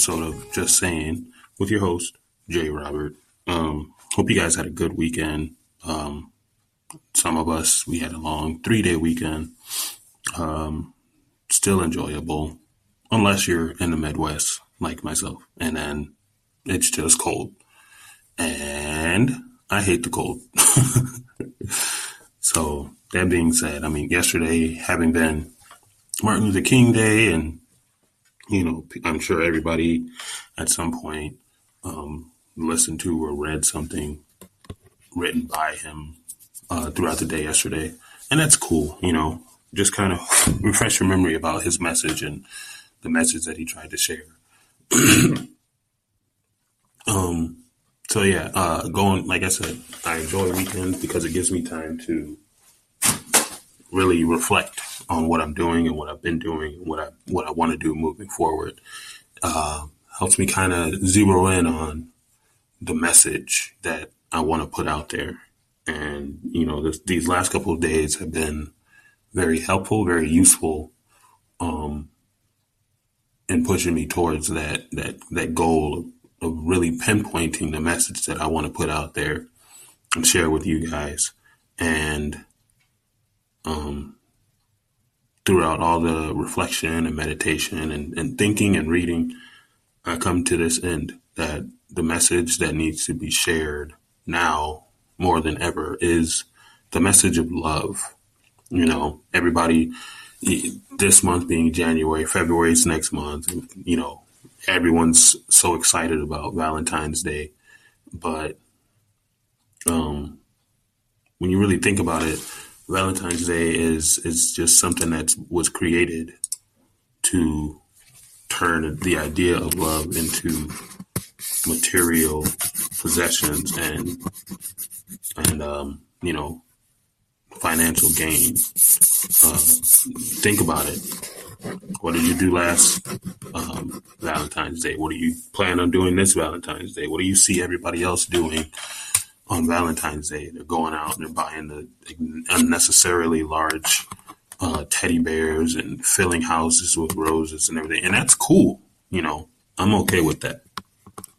episode of Just Saying with your host Jay Robert. Um, hope you guys had a good weekend. Um, some of us we had a long three day weekend. Um, still enjoyable, unless you're in the Midwest like myself, and then it's just cold, and I hate the cold. so that being said, I mean yesterday having been Martin Luther King Day, and you know, I'm sure everybody at some point um, listened to or read something written by him uh, throughout the day yesterday, and that's cool. You know, just kind of refresh your memory about his message and the message that he tried to share. um, so yeah, uh, going like I said, I enjoy weekends because it gives me time to really reflect on what I'm doing and what I've been doing and what I what I want to do moving forward. Uh, helps me kind of zero in on the message that I want to put out there. And you know, this, these last couple of days have been very helpful, very useful, um, in pushing me towards that that that goal of, really pinpointing the message that I want to put out there and share with you guys. And um, throughout all the reflection and meditation and, and thinking and reading, I come to this end that the message that needs to be shared now more than ever is the message of love. You know, everybody, this month being January, February is next month, you know, everyone's so excited about Valentine's Day. But um, when you really think about it, Valentine's Day is is just something that was created to turn the idea of love into material possessions and and um, you know financial gain. Uh, think about it. What did you do last um, Valentine's Day? What do you plan on doing this Valentine's Day? What do you see everybody else doing on Valentine's Day? They're going out and they're buying the unnecessarily large uh, teddy bears and filling houses with roses and everything. And that's cool. You know, I'm okay with that.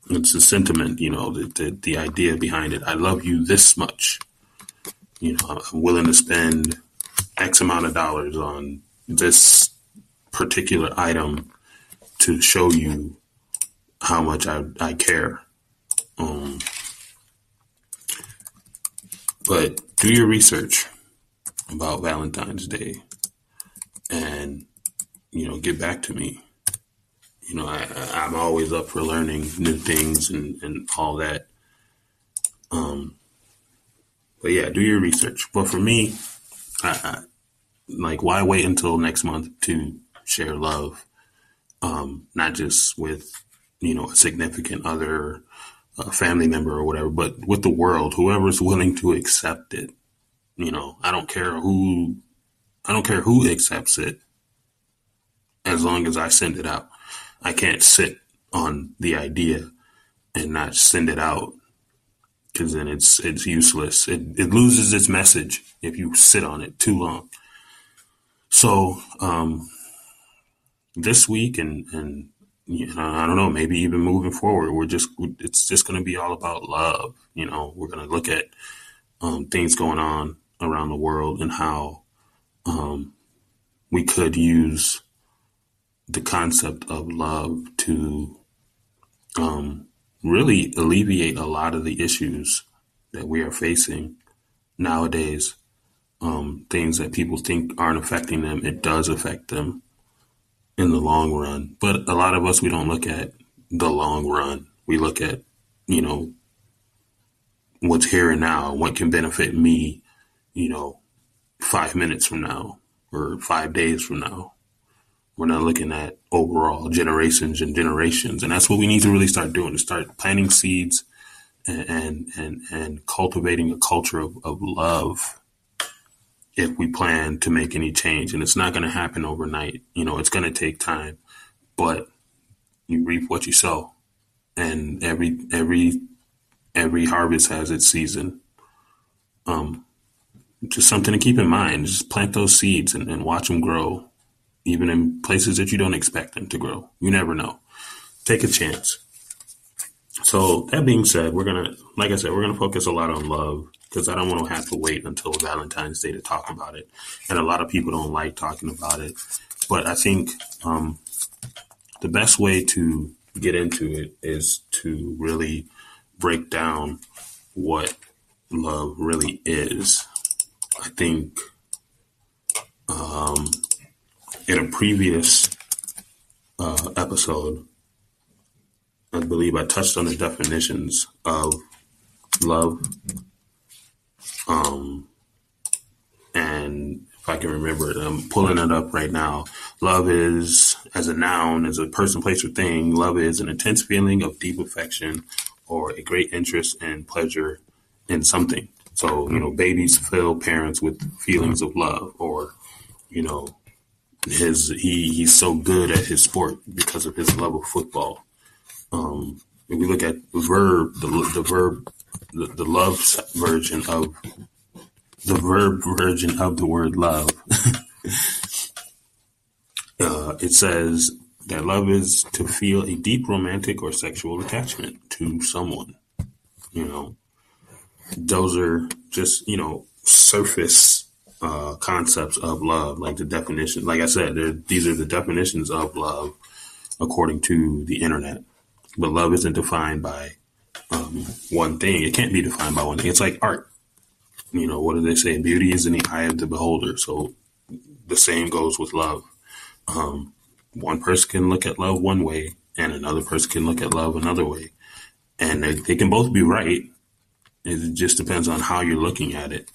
It's the sentiment, you know, the, the, the idea behind it. I love you this much. You know, I'm willing to spend X amount of dollars on this particular item to show you how much I, I care. Um, but do your research about Valentine's Day and, you know, get back to me. You know, I, I'm always up for learning new things and, and all that. Um, but yeah, do your research. But for me, I, I, like, why wait until next month to share love? Um, not just with, you know, a significant other, a family member or whatever, but with the world, whoever's willing to accept it. You know, I don't care who, I don't care who accepts it as long as I send it out. I can't sit on the idea and not send it out because then it's it's useless. It it loses its message if you sit on it too long. So um, this week and and you know, I don't know, maybe even moving forward, we're just it's just going to be all about love. You know, we're going to look at um, things going on around the world and how um, we could use the concept of love to um, really alleviate a lot of the issues that we are facing nowadays. Um, things that people think aren't affecting them, it does affect them in the long run. But a lot of us, we don't look at the long run. We look at, you know, what's here and now, what can benefit me, you know, five minutes from now or five days from now. We're not looking at overall generations and generations. And that's what we need to really start doing to start planting seeds and, and, and, and cultivating a culture of, of love if we plan to make any change. And it's not going to happen overnight. You know, it's going to take time, but you reap what you sow. And every, every, every harvest has its season. Um, just something to keep in mind. Just plant those seeds and, and watch them grow, even in places that you don't expect them to grow. You never know. Take a chance. So that being said, we're gonna, like I said, we're gonna focus a lot on love because I don't want to have to wait until Valentine's Day to talk about it, and a lot of people don't like talking about it. But I think um, the best way to get into it is to really break down what love really is. I think um, in a previous uh, episode, I believe I touched on the definitions of love. Um, and if I can remember it, I'm pulling it up right now. Love is, as a noun, as a person, place, or thing, love is an intense feeling of deep affection or a great interest and pleasure in something. So, you know, babies fill parents with feelings of love or, you know, his he he's so good at his sport because of his love of football. Um, if we look at verb, the, the verb, the, love version of the verb version of the word love, uh, it says that love is to feel a deep romantic or sexual attachment to someone. You know, those are just you know surface uh, concepts of love, like the definition. Like I said, these are the definitions of love according to the internet. But love isn't defined by um, one thing. It can't be defined by one thing. It's like art. You know, what do they say? Beauty is in the eye of the beholder. So the same goes with love. Um, one person can look at love one way, and another person can look at love another way. And they, they can both be right. It just depends on how you're looking at it,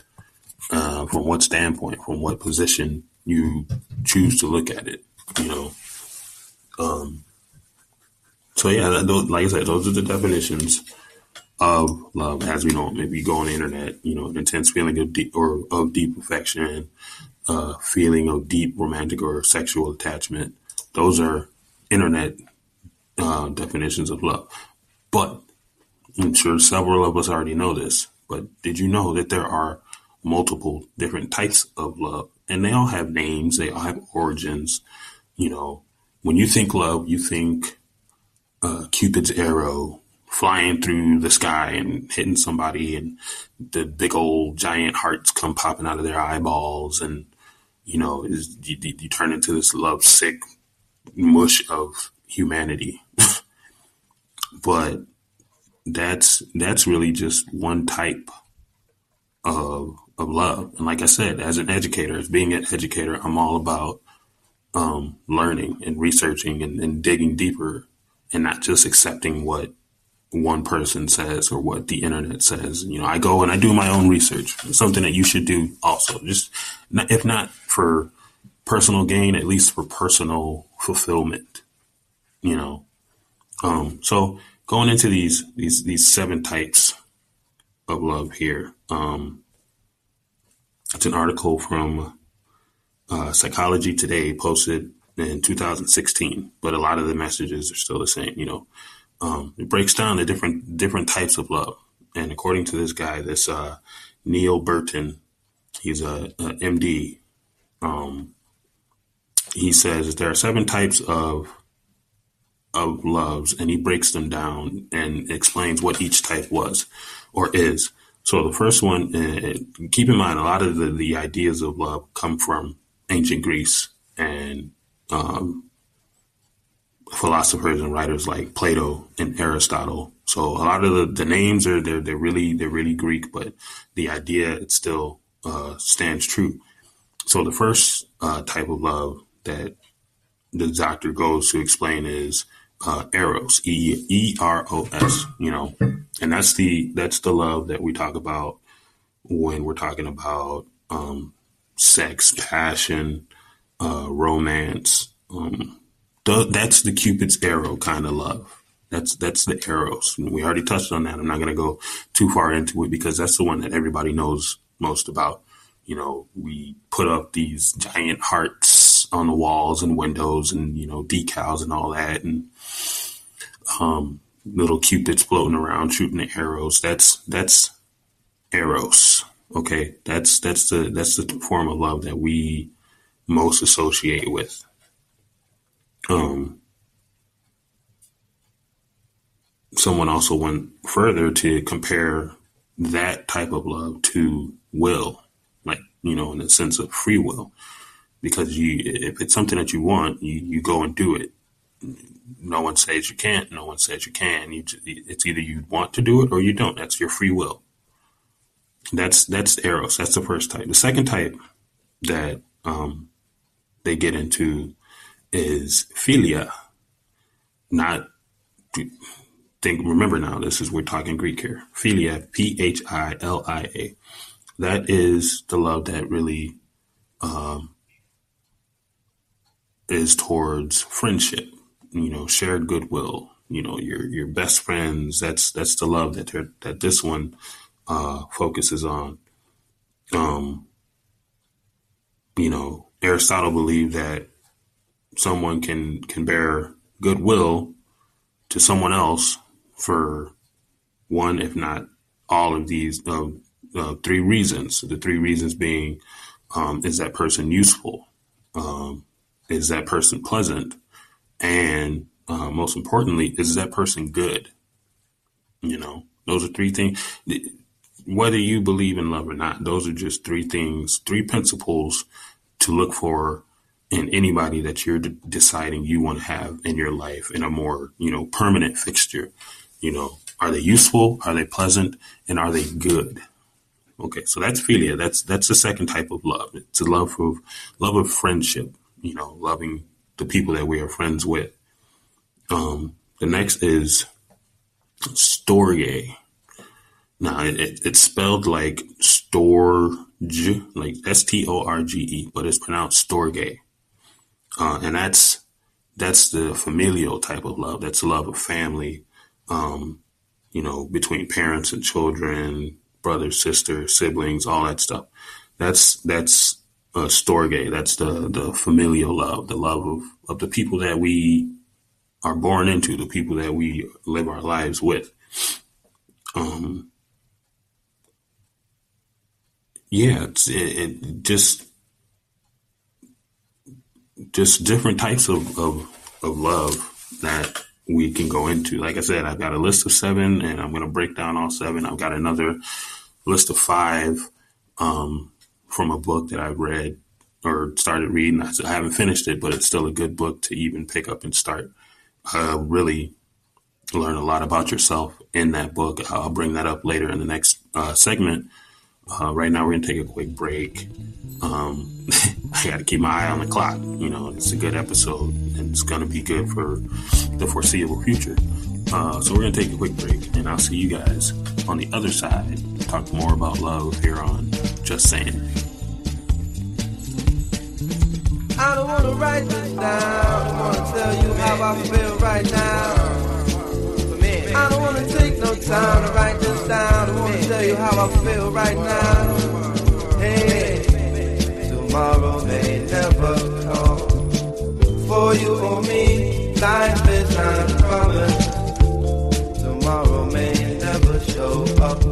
uh, from what standpoint, from what position you choose to look at it. You know, um, so yeah, those, like I said, those are the definitions of love as we know. Maybe you go on the internet, you know, an intense feeling of deep or of deep affection, uh, feeling of deep romantic or sexual attachment. Those are internet uh, definitions of love. But I'm sure several of us already know this. But did you know that there are multiple different types of love, and they all have names, they all have origins. You know, when you think love, you think uh, Cupid's arrow flying through the sky and hitting somebody, and the big old giant hearts come popping out of their eyeballs, and you know, is, you, you turn into this love sick mush of humanity. but that's that's really just one type of of love. And like I said, as an educator, as being an educator, I'm all about um, learning and researching and, and digging deeper and not just accepting what one person says or what the internet says. You know, I go and I do my own research. It's something that you should do also. Just if not for personal gain, at least for personal fulfillment. You know, um, so going into these these these seven types of love here. Um, it's an article from uh, Psychology Today posted in 2016, but a lot of the messages are still the same. You know, um, it breaks down the different different types of love, and according to this guy, this uh, Neil Burton, he's a, a MD. Um, he says there are seven types of of loves, and he breaks them down and explains what each type was or is. So the first one, uh, keep in mind, a lot of the, the ideas of love come from ancient Greece and um, philosophers and writers like Plato and Aristotle. So a lot of the, the names are they're they're really they're really Greek, but the idea it still uh, stands true. So the first uh, type of love that the doctor goes to explain is uh, eros, e e r o s. You know, and that's the that's the love that we talk about when we're talking about um, sex, passion, uh, romance. Um, th- that's the Cupid's arrow kind of love. That's that's the arrows. We already touched on that. I'm not going to go too far into it because that's the one that everybody knows most about. You know, we put up these giant hearts on the walls and windows, and you know, decals and all that, and um, little cupids floating around shooting the arrows. That's that's eros. Okay, that's that's the that's the form of love that we most associate with. Um, someone also went further to compare that type of love to will, like you know, in the sense of free will, because you if it's something that you want, you you go and do it. No one says you can't. No one says you can. You, it's either you want to do it or you don't. That's your free will. That's that's eros. That's the first type. The second type that um, they get into is philia. Not think. Remember now, this is we're talking Greek here. Philia, P H I L I A. That is the love that really um, is towards friendship. You know, shared goodwill. You know, your your best friends. That's that's the love that that this one uh, focuses on. Um, you know, Aristotle believed that someone can can bear goodwill to someone else for one, if not all of these uh, uh, three reasons. The three reasons being: um, is that person useful? Um, is that person pleasant? And uh, most importantly, is that person good? You know, those are three things whether you believe in love or not, those are just three things, three principles to look for in anybody that you're de- deciding you want to have in your life in a more, you know, permanent fixture. You know, are they useful? Are they pleasant? And are they good? Okay, so that's philia. That's that's the second type of love. It's a love of love of friendship. You know, loving the people that we are friends with. Um, the next is storge. Now it, it's spelled like storge, like S T O R G E, but it's pronounced storge, uh, and that's that's the familial type of love. That's love of family, um, you know, between parents and children, brothers, sisters, siblings, all that stuff. That's that's uh, storge. That's the the familial love, the love of of the people that we are born into, the people that we live our lives with. Um, yeah, it's, it, it just just different types of, of of love that we can go into. Like I said, I've got a list of seven, and I'm going to break down all seven. I've got another list of five um, from a book that I've read or started reading. I haven't finished it, but it's still a good book to even pick up and start. Uh, really learn a lot about yourself in that book. I'll bring that up later in the next uh, segment. Uh, right now, we're gonna take a quick break. Um, I got to keep my eye on the clock. You know, it's a good episode, and it's gonna be good for the foreseeable future. Uh, so we're gonna take a quick break, and I'll see you guys on the other side. Talk more about love here on Just Saying. I don't wanna write this down. I wanna tell you how I feel right now. I don't wanna take no time to write this down. I wanna tell you how I feel right now. Hey, tomorrow may never come. For you or me, life is not promised. Tomorrow may never show up.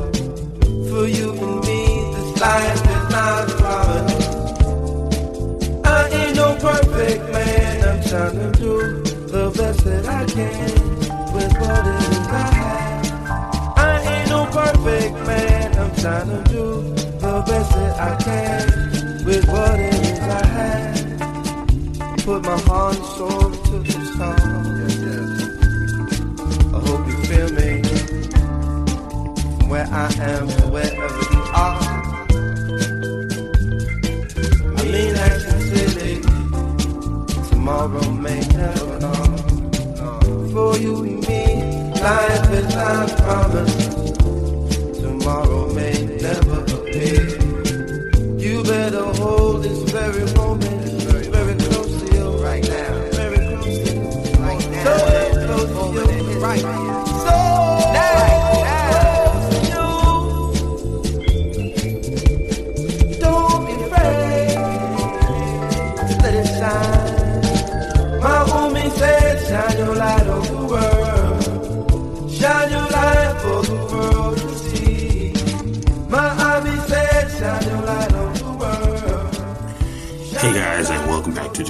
For you and me, this life is not promised. I ain't no perfect man. I'm trying to do the best that I can perfect man. I'm trying to do the best that I can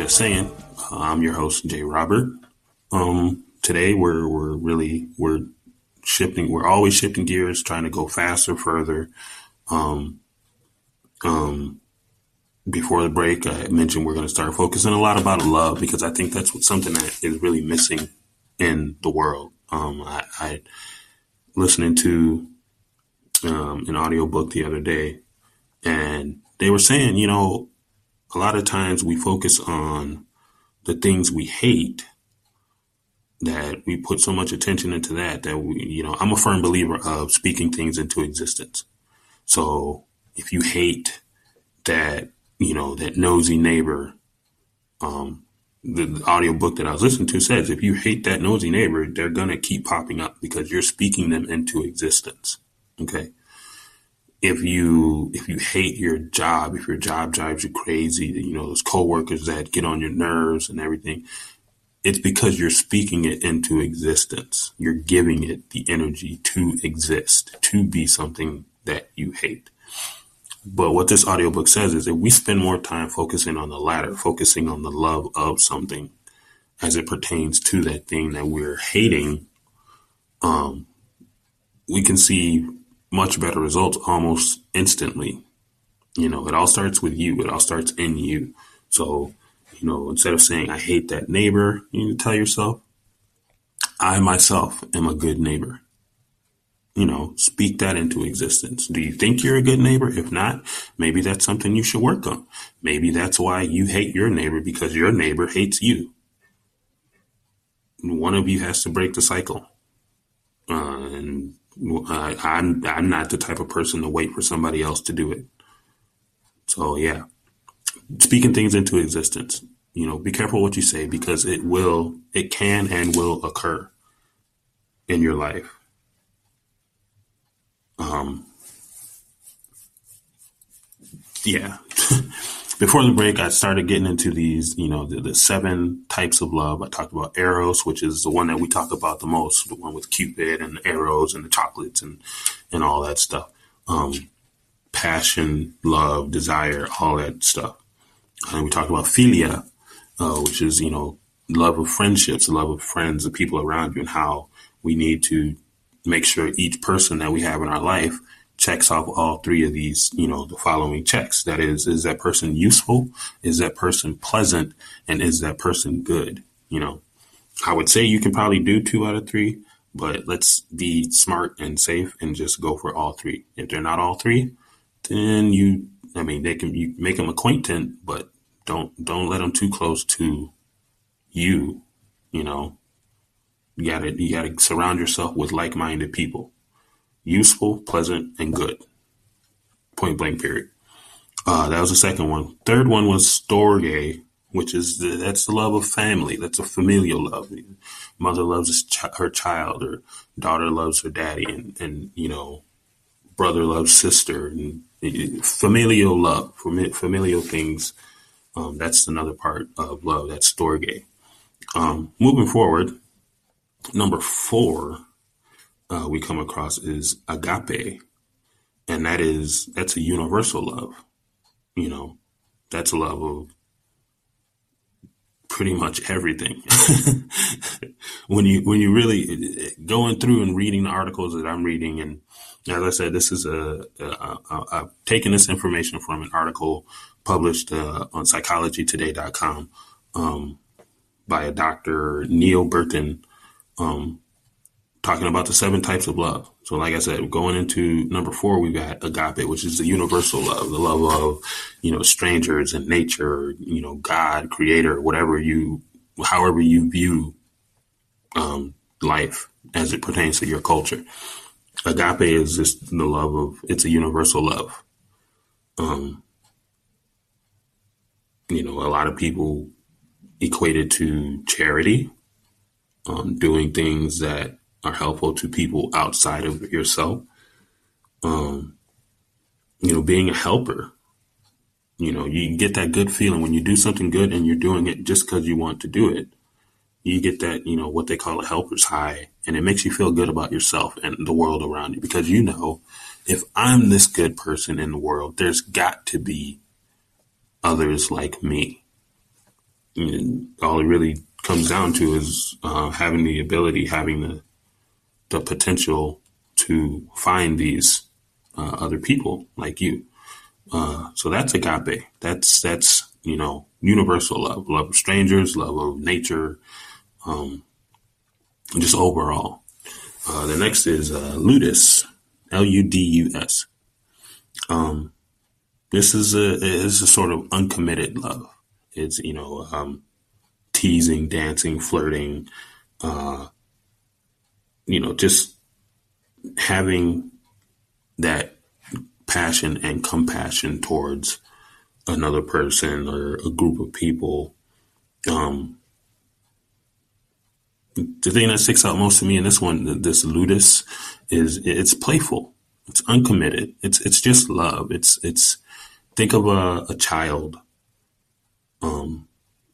Just Saying. I'm your host Jay Robert. Um, today we're we're really we're shifting. We're always shifting gears, trying to go faster, further. Um, um, before the break, I mentioned we're going to start focusing a lot about love because I think that's what, something that is really missing in the world. Um, I, I listening to um, an audiobook the other day, and they were saying, you know, a lot of times we focus on the things we hate that we put so much attention into that that we, you know, I'm a firm believer of speaking things into existence. So if you hate that, you know, that nosy neighbor, um, the, the audiobook that I was listening to says if you hate that nosy neighbor, they're going to keep popping up because you're speaking them into existence. Okay if you if you hate your job, if your job drives you crazy, you know those coworkers that get on your nerves and everything, it's because you're speaking it into existence. You're giving it the energy to exist, to be something that you hate. But what this audiobook says is that we spend more time focusing on the latter, focusing on the love of something as it pertains to that thing that we're hating, um, we can see much better results almost instantly. You know, it all starts with you. It all starts in you. So, you know, instead of saying, I hate that neighbor, you need to tell yourself, I myself am a good neighbor. You know, speak that into existence. Do you think you're a good neighbor? If not, maybe that's something you should work on. Maybe that's why you hate your neighbor because your neighbor hates you. One of you has to break the cycle. Uh, and uh, I'm I'm not the type of person to wait for somebody else to do it. So yeah, speaking things into existence. You know, be careful what you say because it will, it can and will occur in your life. Um, yeah. Before the break, I started getting into these, you know, the, the seven types of love. I talked about Eros, which is the one that we talk about the most, the one with Cupid and the arrows and the chocolates and, and all that stuff. Um, passion, love, desire, all that stuff. And we talked about philia, uh, which is, you know, love of friendships, love of friends, the people around you, and how we need to make sure each person that we have in our life checks off all three of these, you know, the following checks. That is, is that person useful? Is that person pleasant? And is that person good? You know, I would say you can probably do two out of three, but let's be smart and safe and just go for all three. If they're not all three, then you, I mean, they can, you make them acquaintant, but don't, don't let them too close to you, you know, you gotta, you gotta surround yourself with like-minded people useful, pleasant, and good. Point blank, period. Uh, that was the second one. Third one was storge, which is the, that's the love of family. That's a familial love. Mother loves her child, or daughter loves her daddy, and, and you know, brother loves sister, and familial love, familial things. Um, that's another part of love. That's storge. Um, moving forward, number four uh, we come across is agape, and that is that's a universal love. You know, that's a love of pretty much everything. when you when you really going through and reading the articles that I'm reading, and as I said, this is a, a, a I've taken this information from an article published uh, on psychologytoday.com um, by a doctor, Neil Burton, um, talking about the seven types of love. So, like I said, going into number four, we've got agape, which is the universal love, the love of, you know, strangers and nature, you know, God, creator, whatever you, however you view um, life as it pertains to your culture. Agape is just the love of, it's a universal love. Um, you know, a lot of people equate it to charity, um, doing things that are helpful to people outside of yourself. Um, you know, being a helper. You know, you get that good feeling when you do something good and you're doing it just because you want to do it. You get that, you know, what they call a helper's high, and it makes you feel good about yourself and the world around you because you know if I'm this good person in the world, there's got to be others like me. And all it really comes down to is uh, having the ability, having the the potential to find these uh, other people like you. Uh, so that's agape. That's that's you know universal love, love of strangers, love of nature, um, just overall. Uh, the next is uh, ludus, L U D U S. Um, this is a this is a sort of uncommitted love. It's you know um, teasing, dancing, flirting, uh, you know, just having that passion and compassion towards another person or a group of people. Um, the thing that sticks out most to me in this one, this ludus, is it's playful. It's uncommitted. It's it's just love. It's it's think of a, a child um,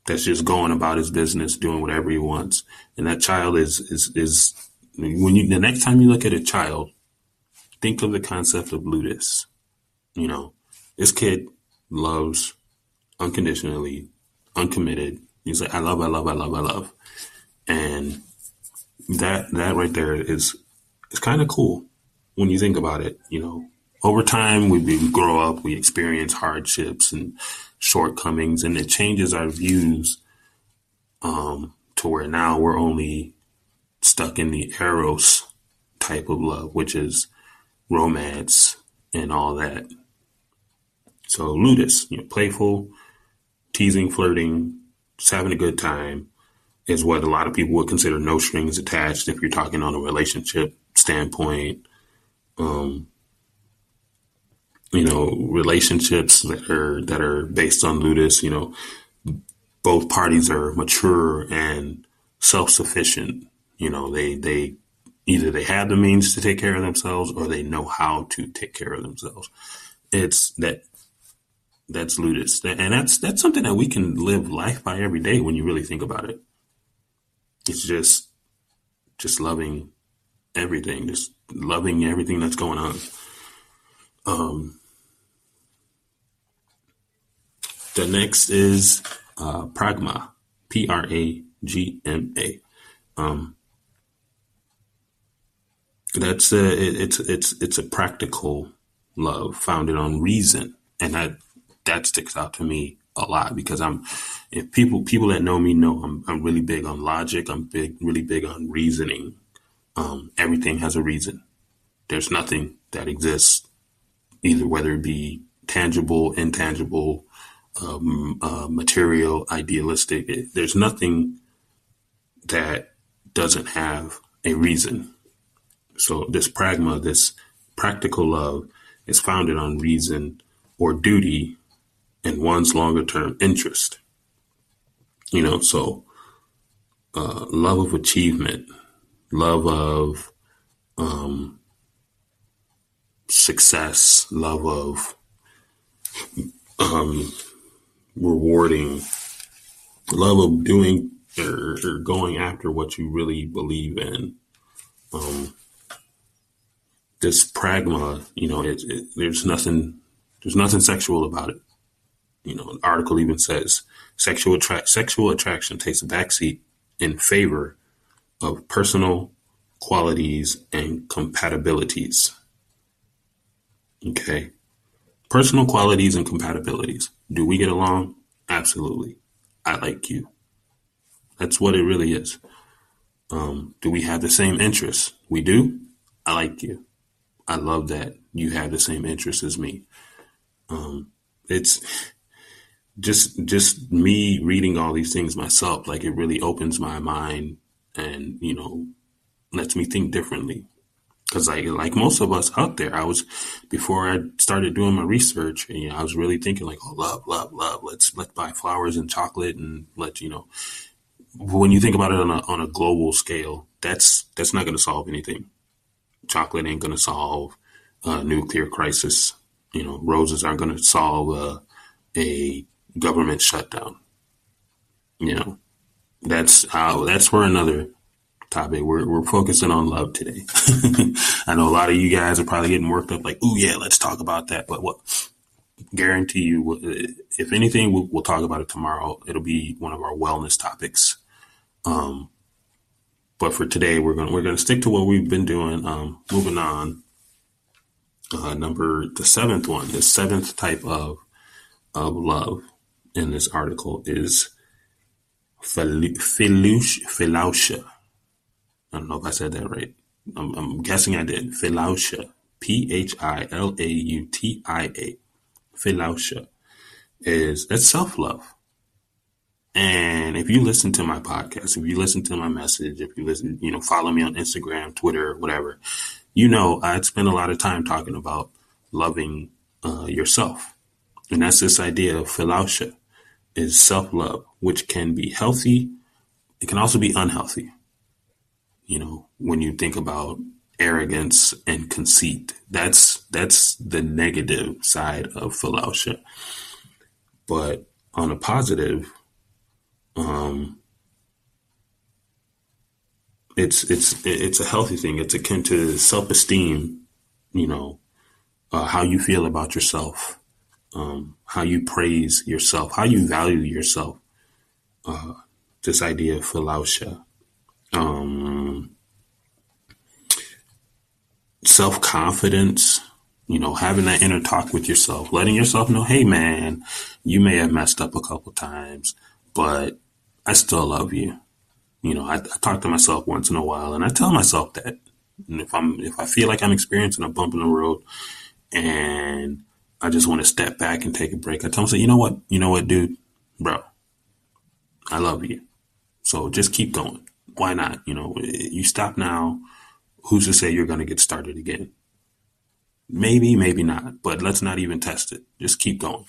that's just going about his business, doing whatever he wants, and that child is is is when you the next time you look at a child, think of the concept of ludus. You know, this kid loves unconditionally, uncommitted. He's like, I love, I love, I love, I love, and that that right there is is kind of cool when you think about it. You know, over time we, we grow up, we experience hardships and shortcomings, and it changes our views um, to where now we're only stuck in the eros type of love, which is romance and all that. So ludus, you know, playful, teasing, flirting, just having a good time is what a lot of people would consider no strings attached if you're talking on a relationship standpoint. Um, you know, relationships that are that are based on ludus, you know, both parties are mature and self sufficient you know, they they either they have the means to take care of themselves or they know how to take care of themselves. It's that that's ludus, and that's that's something that we can live life by every day when you really think about it. It's just just loving everything, just loving everything that's going on. Um, the next is uh, pragma, P R A G M A. Um, that's a, it's it's it's a practical love founded on reason, and that that sticks out to me a lot because I'm if people people that know me know I'm I'm really big on logic. I'm big really big on reasoning. Um, everything has a reason. There's nothing that exists either whether it be tangible, intangible, um, uh, material, idealistic. It, there's nothing that doesn't have a reason. So this pragma, this practical love, is founded on reason or duty and one's longer term interest. You know, so uh, love of achievement, love of um, success, love of um, rewarding, love of doing or, or, going after what you really believe in. Um, this pragma, you know, it, it, there's nothing, there's nothing sexual about it. You know, the article even says sexual attra- sexual attraction takes a backseat in favor of personal qualities and compatibilities. Okay. Personal qualities and compatibilities. Do we get along? Absolutely. I like you. That's what it really is. Um, do we have the same interests? We do. I like you. I love that you have the same interests as me. Um, it's just just me reading all these things myself. Like it really opens my mind and you know lets me think differently. Because like like most of us out there, I was before I started doing my research, and you know, I was really thinking like, oh, love, love, love. Let's let's buy flowers and chocolate, and let you know. When you think about it on a on a global scale, that's that's not going to solve anything. Chocolate ain't going to solve a nuclear crisis. You know, roses aren't going to solve a, a government shutdown. You know, that's how that's for another topic. We're we're focusing on love today. I know a lot of you guys are probably getting worked up, like, oh yeah, let's talk about that. But what guarantee you, if anything, we'll, we'll, talk about it tomorrow. It'll be one of our wellness topics. Um, but for today, we're gonna we're gonna stick to what we've been doing. Um, moving on. Uh, number the seventh one, the seventh type of of love in this article is philautia. I don't know if I said that right. I'm, I'm guessing I did. Philautia. P H I L A U T I A. Philautia is it's self love. And if you listen to my podcast, if you listen to my message, if you listen, you know, follow me on Instagram, Twitter, whatever, you know, I'd spend a lot of time talking about loving uh, yourself. And that's this idea of philautia is self love, which can be healthy. It can also be unhealthy. You know, when you think about arrogance and conceit, that's that's the negative side of philautia. But on a positive, um, it's it's it's a healthy thing. It's akin to self esteem. You know, uh, how you feel about yourself um, how you praise yourself, how you value yourself. Uh, this idea of philautia. Um, self confidence, you know, having that inner talk with yourself, letting yourself know, hey man, you may have messed up a couple times, but I still love you. You know, I, I talk to myself once in a while and I tell myself that. And if I'm if I feel like I'm experiencing a bump in the road and I just want to step back and take a break. I tell myself, you know what? You know what, dude? Bro, I love you. So just keep going. Why not? You know, you stop now. Who's to say you're going to get started again? Maybe, maybe not, but let's not even test it. Just keep going.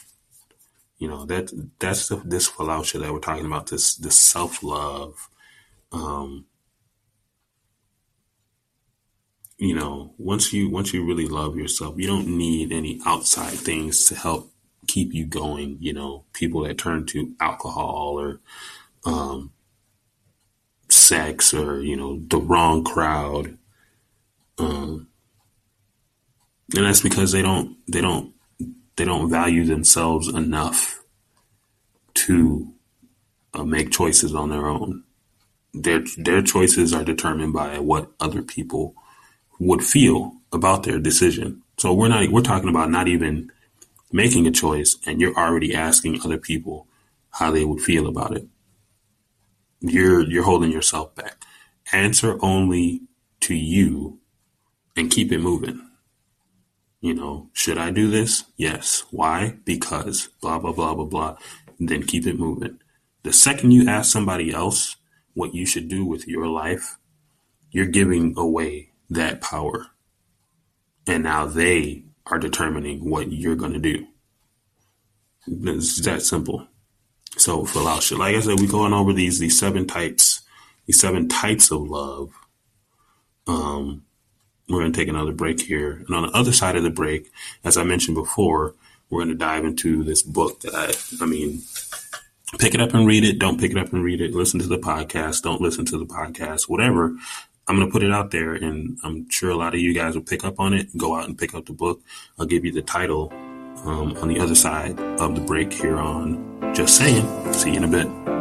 You know, that that's the, this philosophy that we're talking about, this, this self love, um, you know, once you once you really love yourself, you don't need any outside things to help keep you going. You know, people that turn to alcohol or um, sex or you know the wrong crowd, um, and that's because they don't they don't they don't value themselves enough to uh, make choices on their own. Their their choices are determined by what other people would feel about their decision. So we're not we're talking about not even making a choice and you're already asking other people how they would feel about it. You're you're holding yourself back. Answer only to you and keep it moving. You know, should I do this? Yes. Why? Because blah blah blah blah blah. then keep it moving. The second you ask somebody else what you should do with your life, you're giving away that power. And now they are determining what you're going to do. It's that simple. So for philautia, like I said, we're going over these these seven types, these seven types of love. Um, we're going to take another break here, and on the other side of the break, as I mentioned before, we're going to dive into this book that I, I mean, pick it up and read it. Don't pick it up and read it. Listen to the podcast. Don't listen to the podcast. Whatever. I'm going to put it out there, and I'm sure a lot of you guys will pick up on it. Go out and pick up the book. I'll give you the title um, on the other side of the break here on Just Saying. See you in a bit.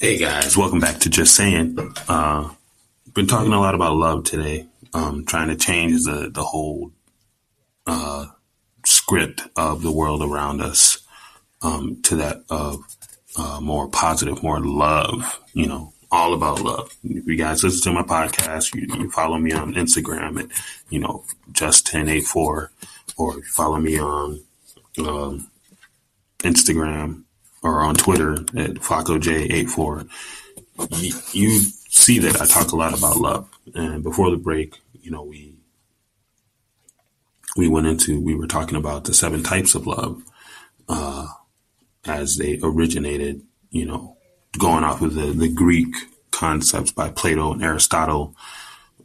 Hey guys, welcome back to Just Saying. Uh, been talking a lot about love today. Um, trying to change the the whole uh, script of the world around us um, to that of uh, more positive, more love. You know, all about love. If you guys listen to my podcast, you, you follow me on Instagram at you know just ten eight four, or follow me on um, Instagram or on Twitter at FlacoJ84, you, you see that I talk a lot about love. And before the break, you know, we we went into we were talking about the seven types of love uh, as they originated. You know, going off of the the Greek concepts by Plato and Aristotle,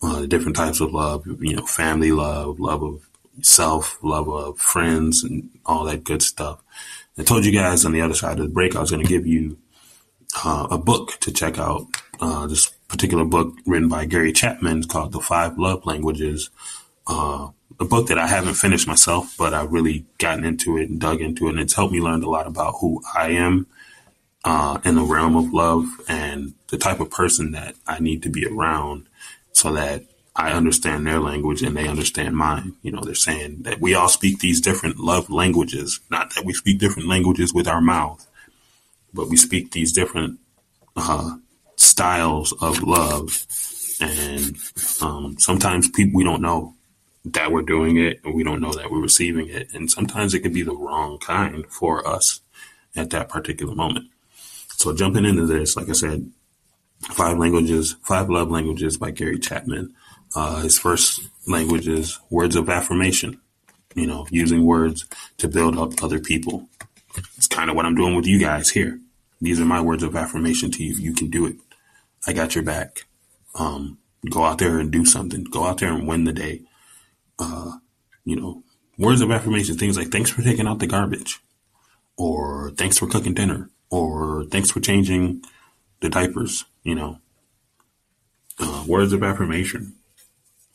uh, the different types of love. You know, family love, love of self, love of friends, and all that good stuff. I told you guys on the other side of the break, I was going to give you uh, a book to check out. Uh, this particular book written by Gary Chapman called The Five Love Languages. Uh, a book that I haven't finished myself, but I've really gotten into it and dug into it. And it's helped me learn a lot about who I am uh, in the realm of love and the type of person that I need to be around so that I understand their language and they understand mine. You know, they're saying that we all speak these different love languages, not that we speak different languages with our mouth, but we speak these different uh, styles of love. And um, sometimes people, we don't know that we're doing it and we don't know that we're receiving it. And sometimes it can be the wrong kind for us at that particular moment. So jumping into this, like I said, five languages, five love languages by Gary Chapman. Uh, his first language is words of affirmation, you know, using words to build up other people. It's kind of what I'm doing with you guys here. These are my words of affirmation to you. You can do it. I got your back. Um, go out there and do something. Go out there and win the day. Uh, you know, words of affirmation, things like thanks for taking out the garbage or thanks for cooking dinner or thanks for changing the diapers, you know, uh, words of affirmation.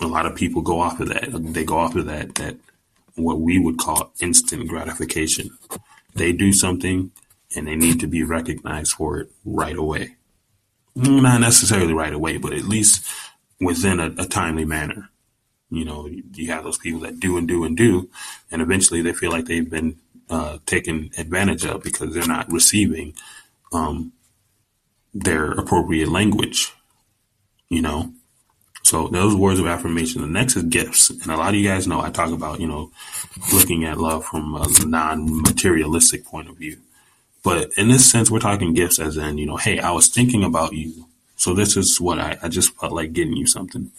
A lot of people go off of that. They go off of that, that what we would call instant gratification. They do something and they need to be recognized for it right away. Not necessarily right away, but at least within a, a timely manner. You know, you, you have those people that do and do and do, and eventually they feel like they've been uh, taken advantage of because they're not receiving um, their appropriate language. You know, so those words of affirmation. The next is gifts, and a lot of you guys know I talk about you know looking at love from a non-materialistic point of view. But in this sense, we're talking gifts as in, you know, hey, I was thinking about you. So this is what I, I just felt like getting you something.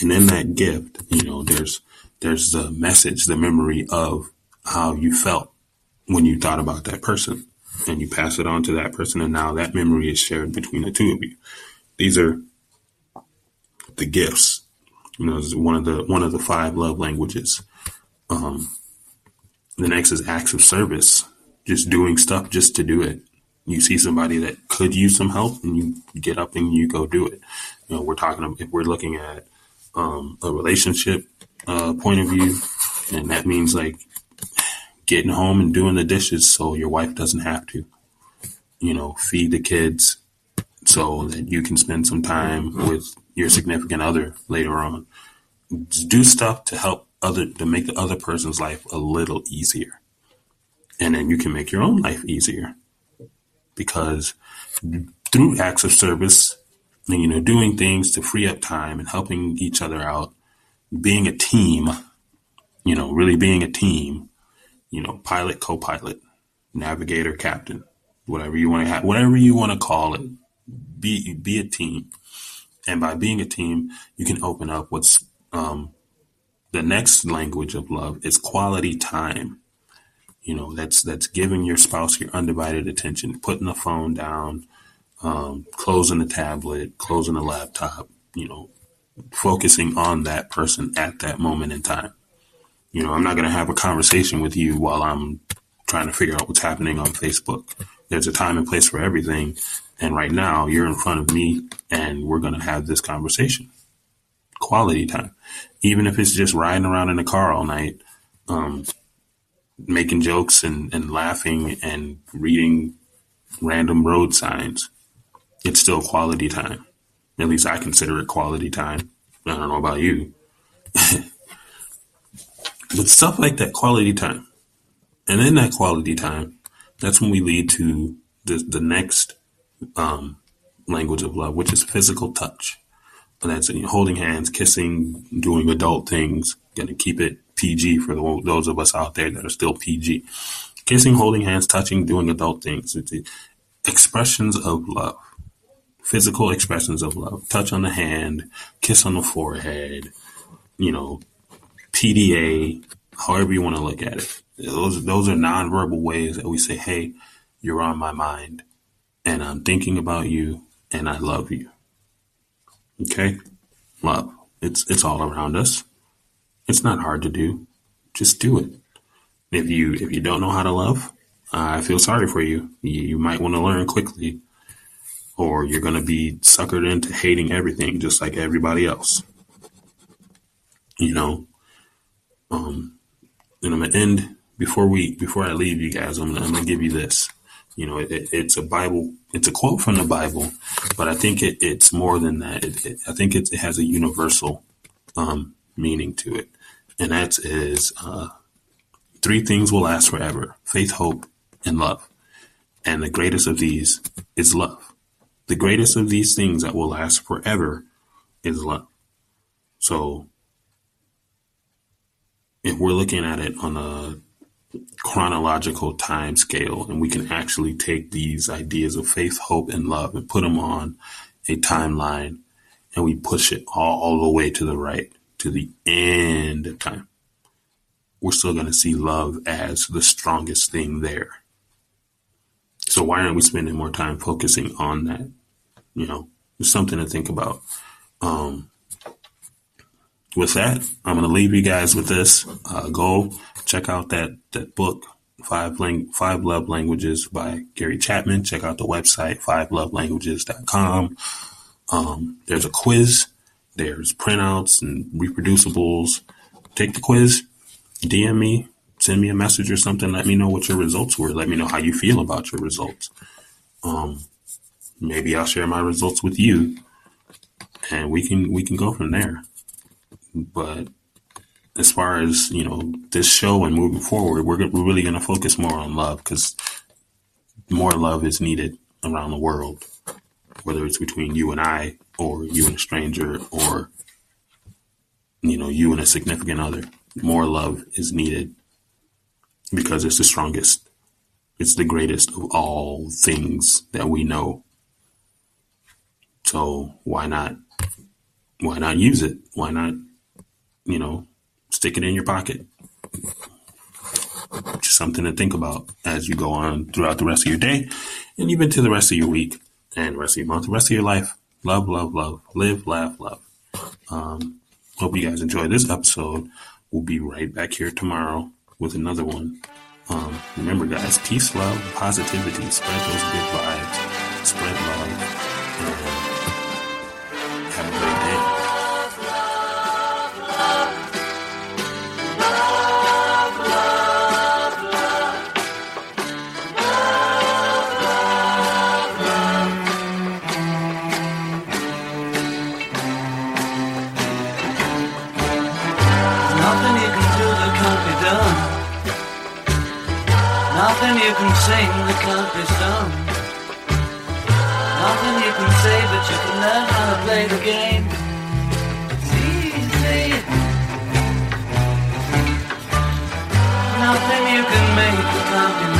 And in that gift, you know, there's, there's the message, the memory of how you felt when you thought about that person and you pass it on to that person. And now that memory is shared between the two of you. These are the gifts, you know, one of the, one of the five love languages. Um, the next is acts of service just doing stuff just to do it. You see somebody that could use some help and you get up and you go do it. You know, we're talking if we're looking at um, a relationship uh, point of view, and that means like getting home and doing the dishes so your wife doesn't have to. you know, feed the kids so that you can spend some time with your significant other later on. Do stuff to help other to make the other person's life a little easier. And then you can make your own life easier. Because through acts of service, and, you know, doing things to free up time and helping each other out, being a team, you know, really being a team, you know, pilot, co-pilot, navigator, captain, whatever you want to have, whatever you want to call it, be be a team. And by being a team, you can open up what's um, the next language of love is quality time. You know, that's that's giving your spouse your undivided attention, putting the phone down, um, closing the tablet, closing the laptop. You know, focusing on that person at that moment in time. You know, I'm not going to have a conversation with you while I'm trying to figure out what's happening on Facebook. There's a time and place for everything. And right now, you're in front of me, and we're going to have this conversation. Quality time, even if it's just riding around in the car all night, um, making jokes and, and laughing and reading random road signs. It's still quality time. At least I consider it quality time. I don't know about you. but stuff like that, quality time. And in that quality time, that's when we lead to the, the next um, language of love, which is physical touch. And that's you know, holding hands, kissing, doing adult things. Going to keep it PG for the, those of us out there that are still PG. Kissing, holding hands, touching, doing adult things. It's expressions of love, physical expressions of love. Touch on the hand, kiss on the forehead, you know, PDA, however you want to look at it. Those those are nonverbal ways that we say, "Hey, you're on my mind." And I'm thinking about you and I love you. Okay? Love. It's it's all around us. It's not hard to do. Just do it. If you if you don't know how to love, I feel sorry for you. You, you might want to learn quickly or you're going to be suckered into hating everything just like everybody else. You know, um, and I'm gonna end before we before I leave you guys. I'm I'm gonna give you this. You know, it, it's a Bible, it's a quote from the Bible, but I think it, it's more than that. It, I think it, has a universal um, meaning to it, and that is uh, three things will last forever: faith, hope, and love. And the greatest of these is love. The greatest of these things that will last forever is love. So, if we're looking at it on a chronological time scale and we can actually take these ideas of faith, hope, and love and put them on a timeline and we push it all all the way to the right to the end of time. We're still going to see love as the strongest thing there. So why aren't we spending more time focusing on that? You know, it's something to think about. Um, with that, I'm going to leave you guys with this. Uh, go check out that that book, Five Lang- Five Love Languages by Gary Chapman. Check out the website, fivelovelanguages.com. Um, there's a quiz. There's printouts and reproducibles. Take the quiz. DM me. Send me a message or something. Let me know what your results were. Let me know how you feel about your results. Um, maybe I'll share my results with you, and we can we can go from there. But as far as you know this show and moving forward, we're we're really going to focus more on love because more love is needed around the world, whether it's between you and I, or you and a stranger, or you know you and a significant other. More love is needed because it's the strongest. It's the greatest of all things that we know. So why not? Why not use it? Why not? You know, stick it in your pocket. Just something to think about as you go on throughout the rest of your day and even to the rest of your week and rest of your month, the rest of your life. Love, love, love. Live, laugh, love. Um, hope you guys enjoy this episode. We'll be right back here tomorrow with another one. Um, remember, guys, peace, love, positivity. Spread those good vibes. Spread love. sing the country song. Nothing you can say, but you can learn how to play the game. It's easy. Nothing you can make the country